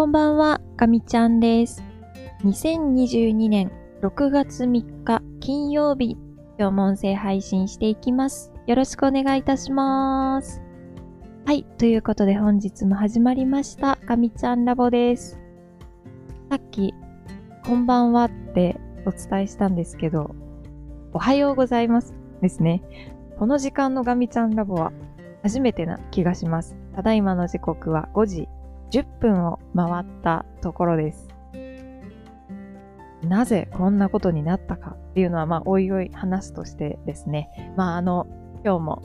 こんばんは、かみちゃんです。2022年6月3日金曜日、今日も音声配信していきます。よろしくお願いいたします。はい、ということで本日も始まりました、かみちゃんラボです。さっき、こんばんはってお伝えしたんですけど、おはようございますですね。この時間のガミちゃんラボは初めてな気がします。ただいまの時刻は5時10分を回ったところです。なぜこんなことになったかっていうのは、まあ、おいおい話すとしてですね。まあ、あの、今日も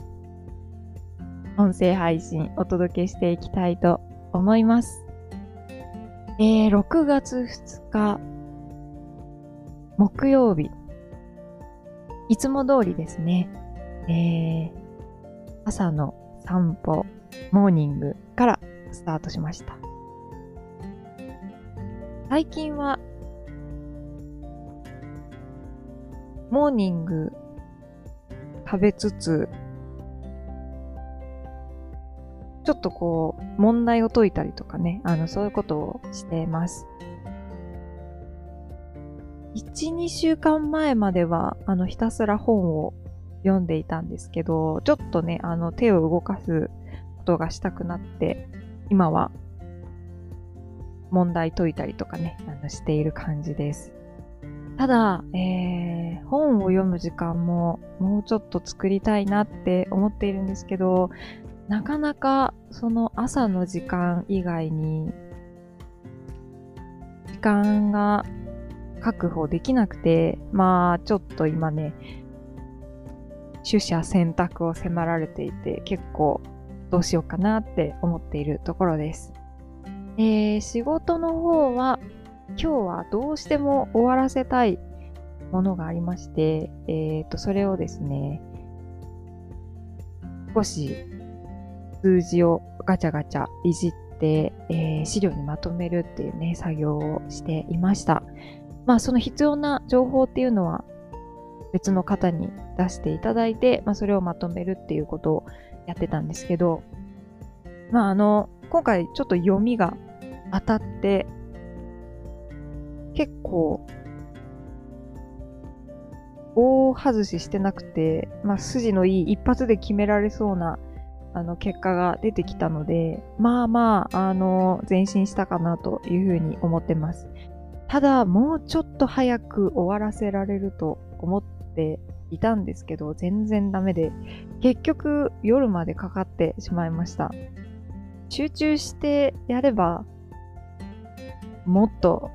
音声配信お届けしていきたいと思います。えー、6月2日、木曜日。いつも通りですね。えー、朝の散歩、モーニングからスタートしました。最近は、モーニング食べつつ、ちょっとこう、問題を解いたりとかね、あの、そういうことをしています。1、2週間前までは、あの、ひたすら本を読んでいたんですけど、ちょっとね、あの、手を動かすことがしたくなって、今は問題解いたりとかね、あのしている感じです。ただ、えー、本を読む時間ももうちょっと作りたいなって思っているんですけど、なかなかその朝の時間以外に時間が確保できなくて、まあちょっと今ね、取捨選択を迫られていて結構どうしようかなって思っているところです。えー、仕事の方は今日はどうしても終わらせたいものがありまして、えっ、と、それをですね、少し数字をガチャガチャいじって、えー資料にまとめるっていうね、作業をしていました。まあ、その必要な情報っていうのは別の方に出していただいて、まあ、それをまとめるっていうことをやってたんですけど、まあ、あの、今回ちょっと読みが当たって、結構、大外ししてなくて、まあ、筋のいい一発で決められそうな、あの、結果が出てきたので、まあまあ、あの、前進したかなというふうに思ってます。ただ、もうちょっと早く終わらせられると思っていたんですけど、全然ダメで、結局夜までかかってしまいました。集中してやれば、もっと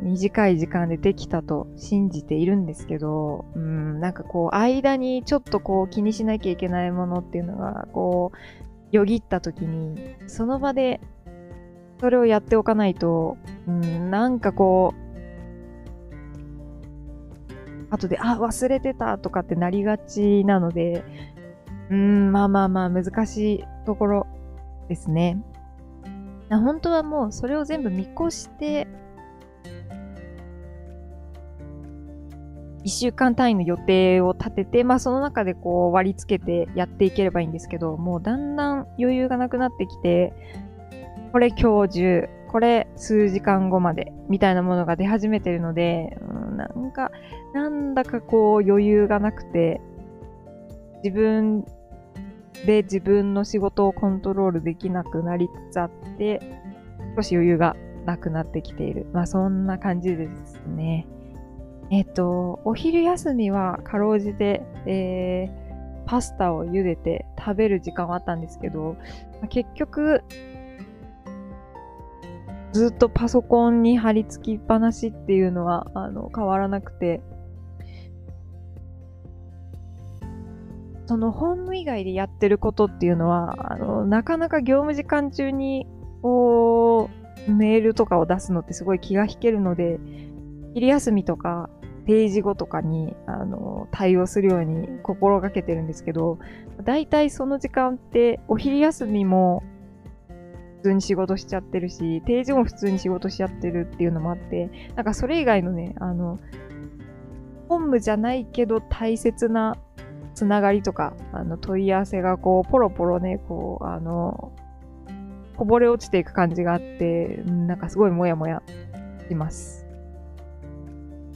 短い時間でできたと信じているんですけど、うん、なんかこう、間にちょっとこう気にしなきゃいけないものっていうのが、こう、よぎった時に、その場でそれをやっておかないと、うん、なんかこう、後で、あ、忘れてたとかってなりがちなので、うん、まあまあまあ難しいところですね。本当はもうそれを全部見越して、一週間単位の予定を立てて、まあその中でこう割り付けてやっていければいいんですけど、もうだんだん余裕がなくなってきて、これ今日中、これ数時間後まで、みたいなものが出始めてるので、う、なんか、なんだかこう余裕がなくて、自分で自分の仕事をコントロールできなくなりつつあって、少し余裕がなくなってきている。まあそんな感じですね。えっ、と、お昼休みはかろうじて、えー、パスタを茹でて食べる時間はあったんですけど、まあ結局、ずっとパソコンに貼り付きっぱなしっていうのはあの変わらなくて、その本務以外でやってることっていうのは、あのなかなか業務時間中にこうメールとかを出すのってすごい気が引けるので、昼休みとか定時後とかにあの対応するように心がけてるんですけど、だいたいその時間ってお昼休みも通に仕事しちゃってるし、定時も普通に仕事しちゃってるっていうのもあって、なんかそれ以外のね、あの、本務じゃないけど大切なつながりとか、あの問い合わせがこう、ポロポロね、こう、あの、こぼれ落ちていく感じがあって、なんかすごいモヤモヤします。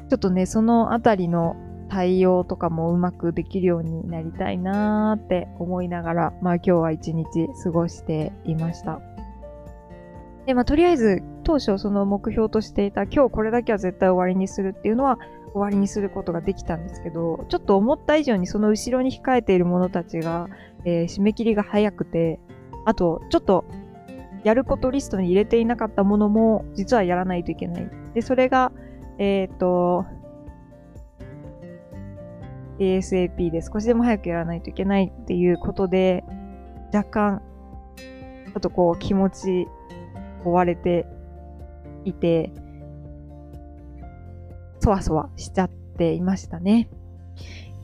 ちょっとね、そのあたりの対応とかもうまくできるようになりたいなーって思いながら、まあ今日は一日過ごしていました。で、まあとりあえず当初その目標としていた今日これだけは絶対終わりにするっていうのは終わりにすることができたんですけど、ちょっと思った以上にその後ろに控えている者たちが、えー、締め切りが早くて、あとちょっとやることリストに入れていなかったものも実はやらないといけない。で、それが、えっ、と、ASAP で少しでも早くやらないといけないっていうことで、若干、ちょっとこう気持ち追われていて、そわそわしちゃっていましたね。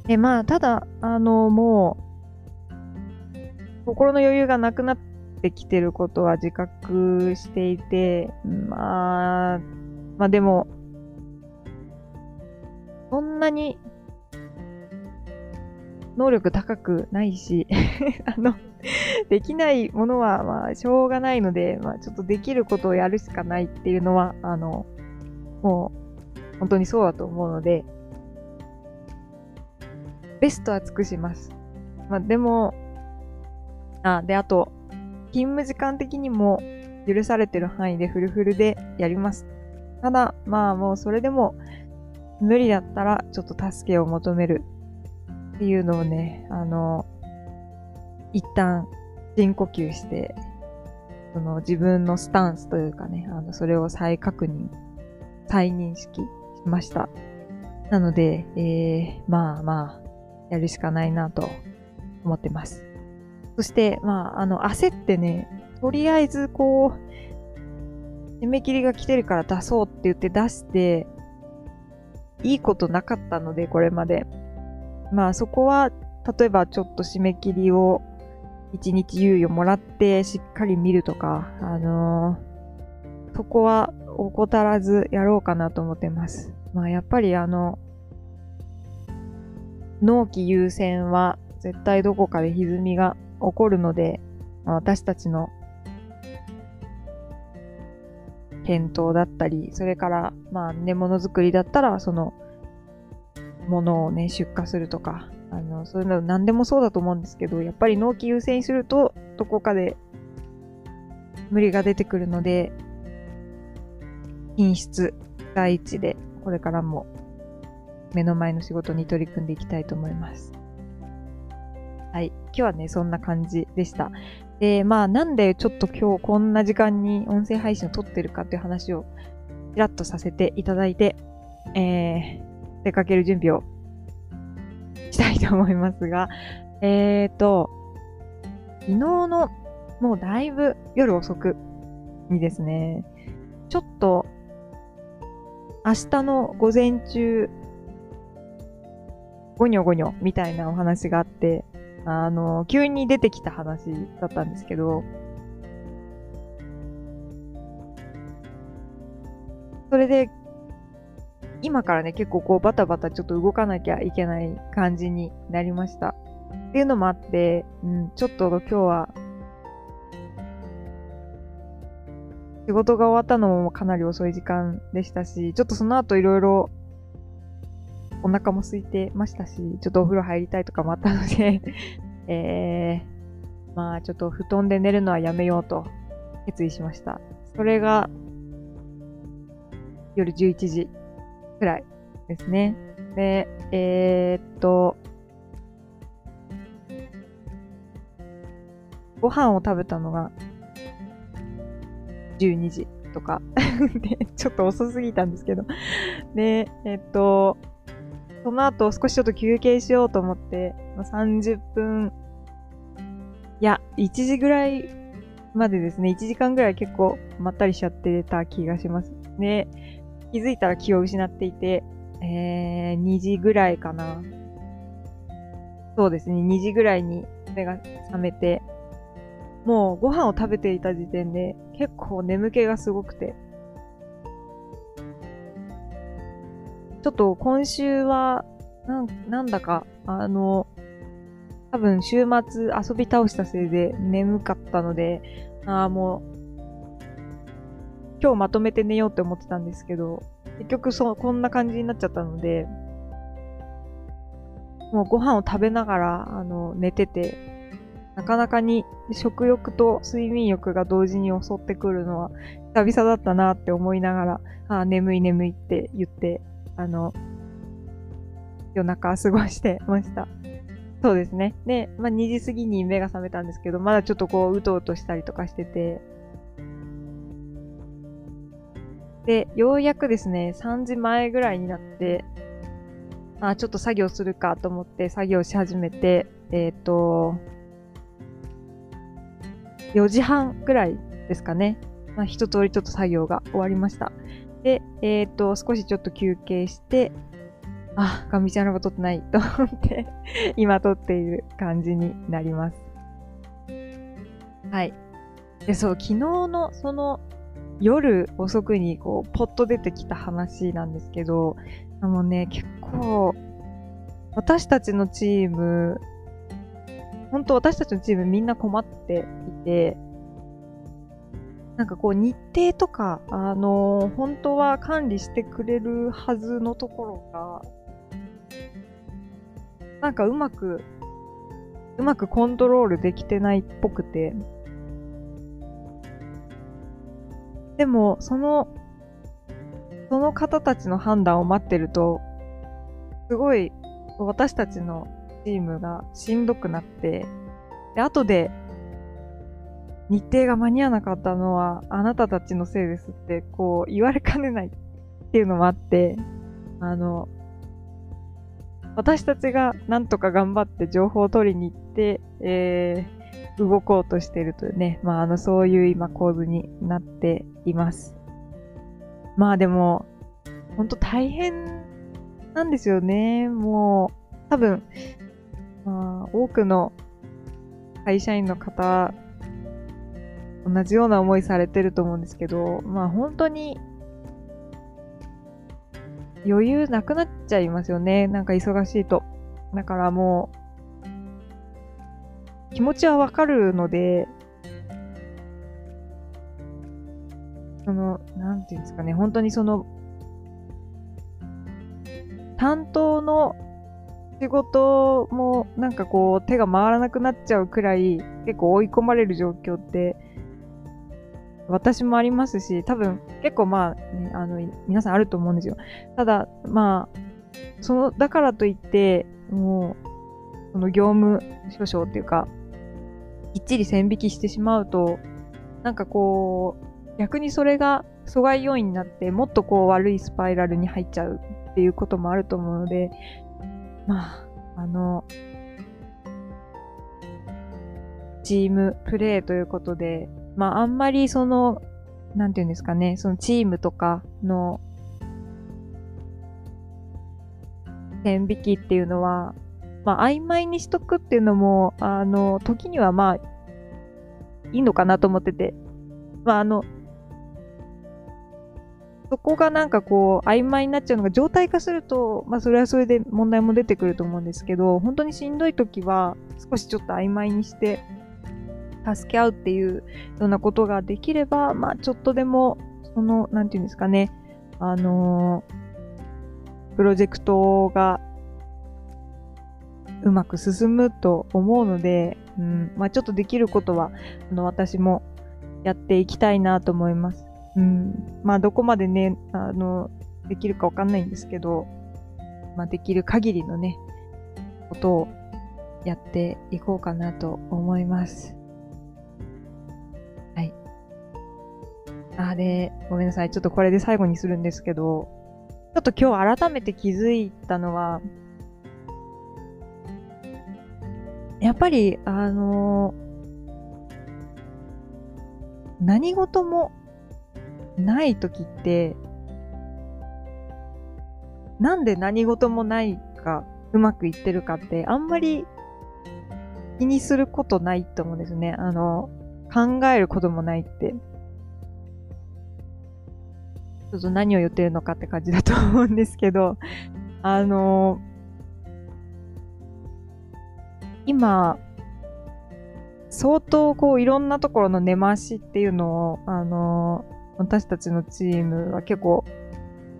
で、まあ、ただ、あの、もう、心の余裕がなくなってきてることは自覚していて、まあ、まあでも、そんなに能力高くないし あの、できないものは、まあ、しょうがないので、まあ、ちょっとできることをやるしかないっていうのは、あの、もう、本当にそうだと思うので、ベストは尽くします。まあ、でも、あ、で、あと、勤務時間的にも許されてる範囲でフルフルでやります。ただ、まあもうそれでも無理だったらちょっと助けを求めるっていうのをね、あの、一旦深呼吸して、その自分のスタンスというかね、あの、それを再確認、再認識しました。なので、えー、まあまあ、やるしかないなと思ってます。そして、まあ、あの、焦ってね、とりあえずこう、締め切りが来てるから出そうって言って出して、いいことなかったので、これまで。まあそこは、例えばちょっと締め切りを一日猶予もらってしっかり見るとか、あのー、そこは怠らずやろうかなと思ってます。まあやっぱりあの、納期優先は絶対どこかで歪みが起こるので、まあ、私たちの検討だったり、それから、まあ、寝物作りだったら、その、ものをね、出荷するとか、あの、そういうの何でもそうだと思うんですけど、やっぱり納期優先にすると、どこかで無理が出てくるので、品質第一で、これからも目の前の仕事に取り組んでいきたいと思います。はい。今日はね、そんな感じでした。で、まあ、なんでちょっと今日こんな時間に音声配信を撮ってるかっていう話をちらっとさせていただいて、えー、出かける準備をしたいと思いますが、えーと、昨日のもうだいぶ夜遅くにですね、ちょっと明日の午前中、ゴニョゴニョみたいなお話があって、あの、急に出てきた話だったんですけど、それで今からね、結構こうバタバタちょっと動かなきゃいけない感じになりました。っていうのもあって、うん、ちょっと今日は、仕事が終わったのもかなり遅い時間でしたし、ちょっとその後いろいろお腹も空いてましたし、ちょっとお風呂入りたいとかもあったので えー、まあちょっと布団で寝るのはやめようと決意しました。それが夜11時くらいですね。で、えー、っと、ご飯を食べたのが12時とか で、ちょっと遅すぎたんですけどで、えっと、その後少しちょっと休憩しようと思って、30分、いや、1時ぐらいまでですね、1時間ぐらい結構まったりしちゃってた気がします。で、気づいたら気を失っていて、えー、2時ぐらいかな。そうですね、2時ぐらいに目が覚めて、もうご飯を食べていた時点で結構眠気がすごくて。ちょっと今週は、なん、なんだか、あの、多分週末遊び倒したせいで眠かったので、ああ、もう、今日まとめて寝ようって思ってたんですけど、結局そう、こんな感じになっちゃったので、もうご飯を食べながら、あの、寝てて、なかなかに食欲と睡眠欲が同時に襲ってくるのは久々だったなって思いながら、ああ、眠い眠いって言って、あの、夜中過ごしてました。そうですね。で、まあ、2時過ぎに目が覚めたんですけど、まだちょっとこう、うとうとしたりとかしてて、で、ようやくですね、3時前ぐらいになって、あ、ちょっと作業するかと思って作業し始めて、えっ、ー、と、4時半ぐらいですかね。まあ、一通りちょっと作業が終わりました。で、えっ、ー、と、少しちょっと休憩して、あ、ガミちゃんラボ撮ってないと思って 今撮っている感じになります。はい。で、そう、昨日のその夜遅くにこう、ポッと出てきた話なんですけど、あのね、結構、私たちのチーム、本当私たちのチームみんな困っていて、なんかこう日程とか、あの、本当は管理してくれるはずのところが、なんかうまく、うまくコントロールできてないっぽくて。でも、その、その方たちの判断を待ってると、すごい私たちのチームがしんどくなって、で、後で日程が間に合わなかったのはあなたたちのせいですってこう言われかねない っていうのもあって、あの、私たちがなんとか頑張って情報を取りに行って、えー、動こうとしているというね、まあ、あの、そういう今構図になっています。まあでも、ほんと大変なんですよね。もう、多分、まあ、多くの会社員の方、同じような思いされてると思うんですけど、まあ本当に余裕なくなっちゃいますよね。なんか忙しいと。だからもう、気持ちはわかるので、その、なんていうんですかね、本当にその、担当の仕事もなんかこう手が回らなくなっちゃうくらい結構追い込まれる状況って私もありますし、多分結構まあ、ね、あの、皆さんあると思うんですよ。ただ、まあ、その、だからといって、もう、その業務諸々っていうか、きっちり線引きしてしまうと、なんかこう、逆にそれが阻害要因になって、もっとこう悪いスパイラルに入っちゃうっていうこともあると思うので、まあ、あの、チームプレーということで、まあ、あんまりその、なんていうんですかね、そのチームとかの線引きっていうのは、まあ、曖昧にしとくっていうのも、あの、時にはまあ、いいのかなと思ってて、まあ、あの、そこがなんかこう、曖昧になっちゃうのが状態化すると、まあ、それはそれで問題も出てくると思うんですけど、本当にしんどい時は、少しちょっと曖昧にして、助け合うっていうようなことができれば、まあ、ちょっとでも、その、なんていうんですかね、あのー、プロジェクトがうまく進むと思うので、うん、まあ、ちょっとできることは、あの、私もやっていきたいなと思います。うん、まあ、どこまでね、あの、できるかわかんないんですけど、まあ、できる限りのね、ことをやっていこうかなと思います。はいあ、で、ごめんなさい。ちょっとこれで最後にするんですけど、ちょっと今日改めて気づいたのは、ぱり、あの、何事もない時って、なんで何事もないか、うまくいってるかって、あんまり気にすることないと思うんですね。あの、考えることもないって。ちょっと何を言ってるのかって感じだと思うんですけど、あのー、今、相当こういろんなところの根回しっていうのを、あの私たちのチームは結構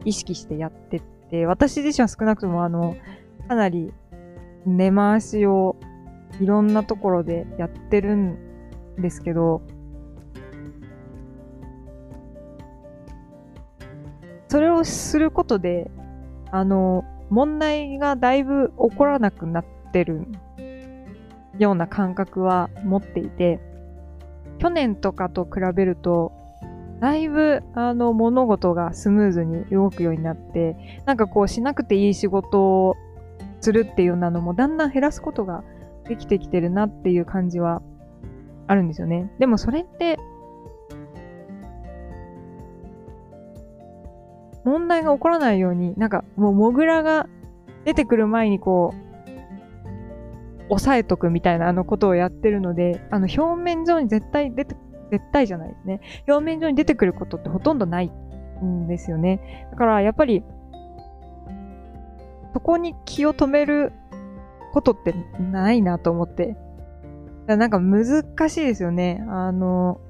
意識してやってて、私自身は少なくともあの、かなり根回しをいろんなところでやってるんですけど、それをすることで、あの、問題がだいぶ起こらなくなってるような感覚は持っていて、去年とかと比べると、だいぶ、あの、物事がスムーズに動くようになって、なんかこう、しなくていい仕事をするっていうようなのも、だんだん減らすことができてきてるなっていう感じはあるんですよね。でもそれって、問題が起こらないように、なんかもうモグラが出てくる前にこう、抑えとくみたいなあのことをやってるので、あの表面上に絶対出て、絶対じゃないですね。表面上に出てくることってほとんどないんですよね。だからやっぱり、そこに気を止めることってないなと思って。なんか難しいですよね。あの、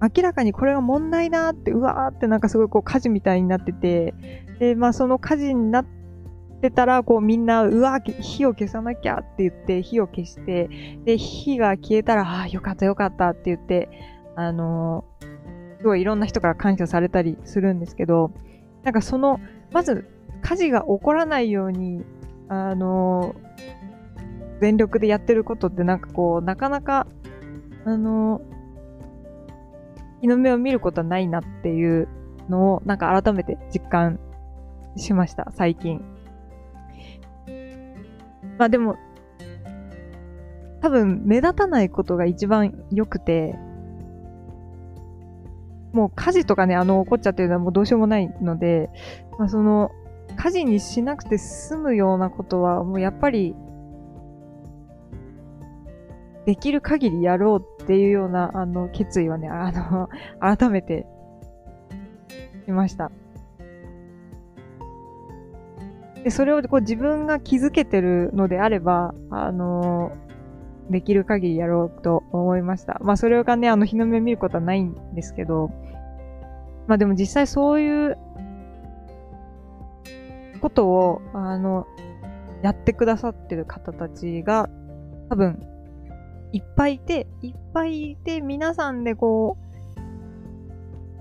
明らかにこれが問題だって、うわーってなんかすごいこう火事みたいになってて、で、まあその火事になっってたら、こうみんな、うわ火を消さなきゃって言って火を消して、で、火が消えたら、ああ、よかったよかったって言って、あのー、すごいいろんな人から感謝されたりするんですけど、なんかその、まず火事が起こらないようにあの、全力でやってることってなんかこう、なかなか、あの、日の目を見ることはないなっていうのを、なんか改めて実感しました、最近。まあでも、多分目立たないことが一番良くて、もう火事とかね、あの、起こっちゃってるのはもうどうしようもないので、まあその、火事にしなくて済むようなことは、もうやっぱり、できる限りやろうっていうような、あの、決意はね、あの、改めて、しました。で、それをこう自分が気づけてるのであれば、あの、できる限りやろうと思いました。まあ、それがね、あの、日の目見ることはないんですけど、まあでも実際そういうことを、あの、やってくださってる方たちが、多分、いっぱいいて、いっぱいいて、皆さんでこう、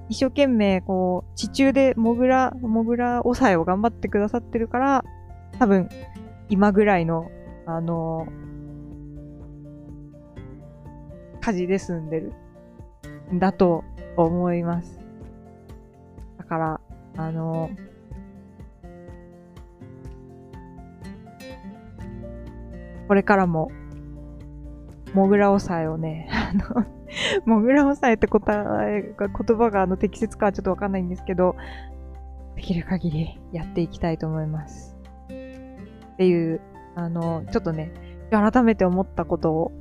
一生懸命、こう、地中でモグラ、モグラ抑えを頑張ってくださってるから、多分、今ぐらいの、あの、火事で済んでる、んだと思います。だから、あの、これからも、モグラ抑えをね、あの、モグラ抑えって答えが、言葉があの適切かはちょっとわかんないんですけど、できる限りやっていきたいと思います。っていう、あの、ちょっとね、改めて思ったことを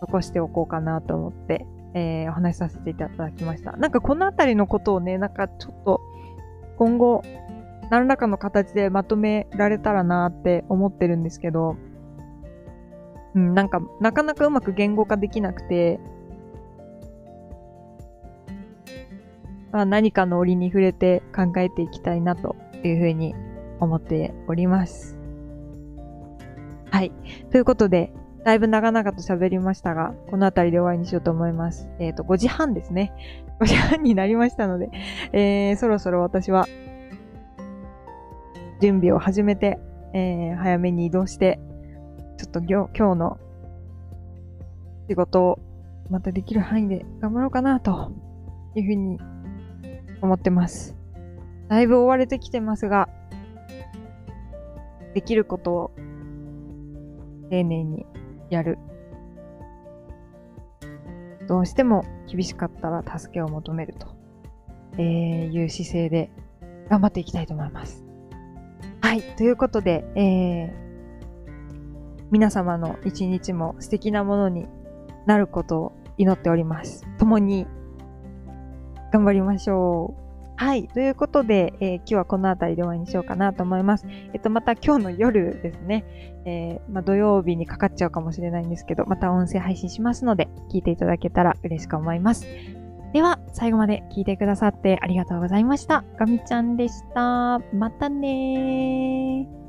残しておこうかなと思って、えー、お話しさせていただきました。なんかこのあたりのことをね、なんかちょっと今後何らかの形でまとめられたらなって思ってるんですけど、うん、なんか、なかなかうまく言語化できなくて、まあ、何かの折に触れて考えていきたいなというふうに思っております。はい。ということで、だいぶ長々と喋りましたが、この辺りで終わりにしようと思います。えっ、ー、と、5時半ですね。5時半になりましたので、えー、そろそろ私は準備を始めて、えー、早めに移動して、ちょっと今日の仕事をまたできる範囲で頑張ろうかなというふうに思ってます。だいぶ追われてきてますが、できることを丁寧にやる。どうしても厳しかったら助けを求めると、えいう姿勢で頑張っていきたいと思います。はい。ということで、えー、皆様の一日も素敵なものになることを祈っております。共に頑張りましょう。はい。ということで、えー今日はこの辺りで終わりにしようかなと思います。えっと、また今日の夜ですね、えーまあ、土曜日にかかっちゃうかもしれないんですけど、また音声配信しますので、聞いていただけたら嬉しく思います。では、最後まで聞いてくださってありがとうございました。ガミちゃんでした。またねー。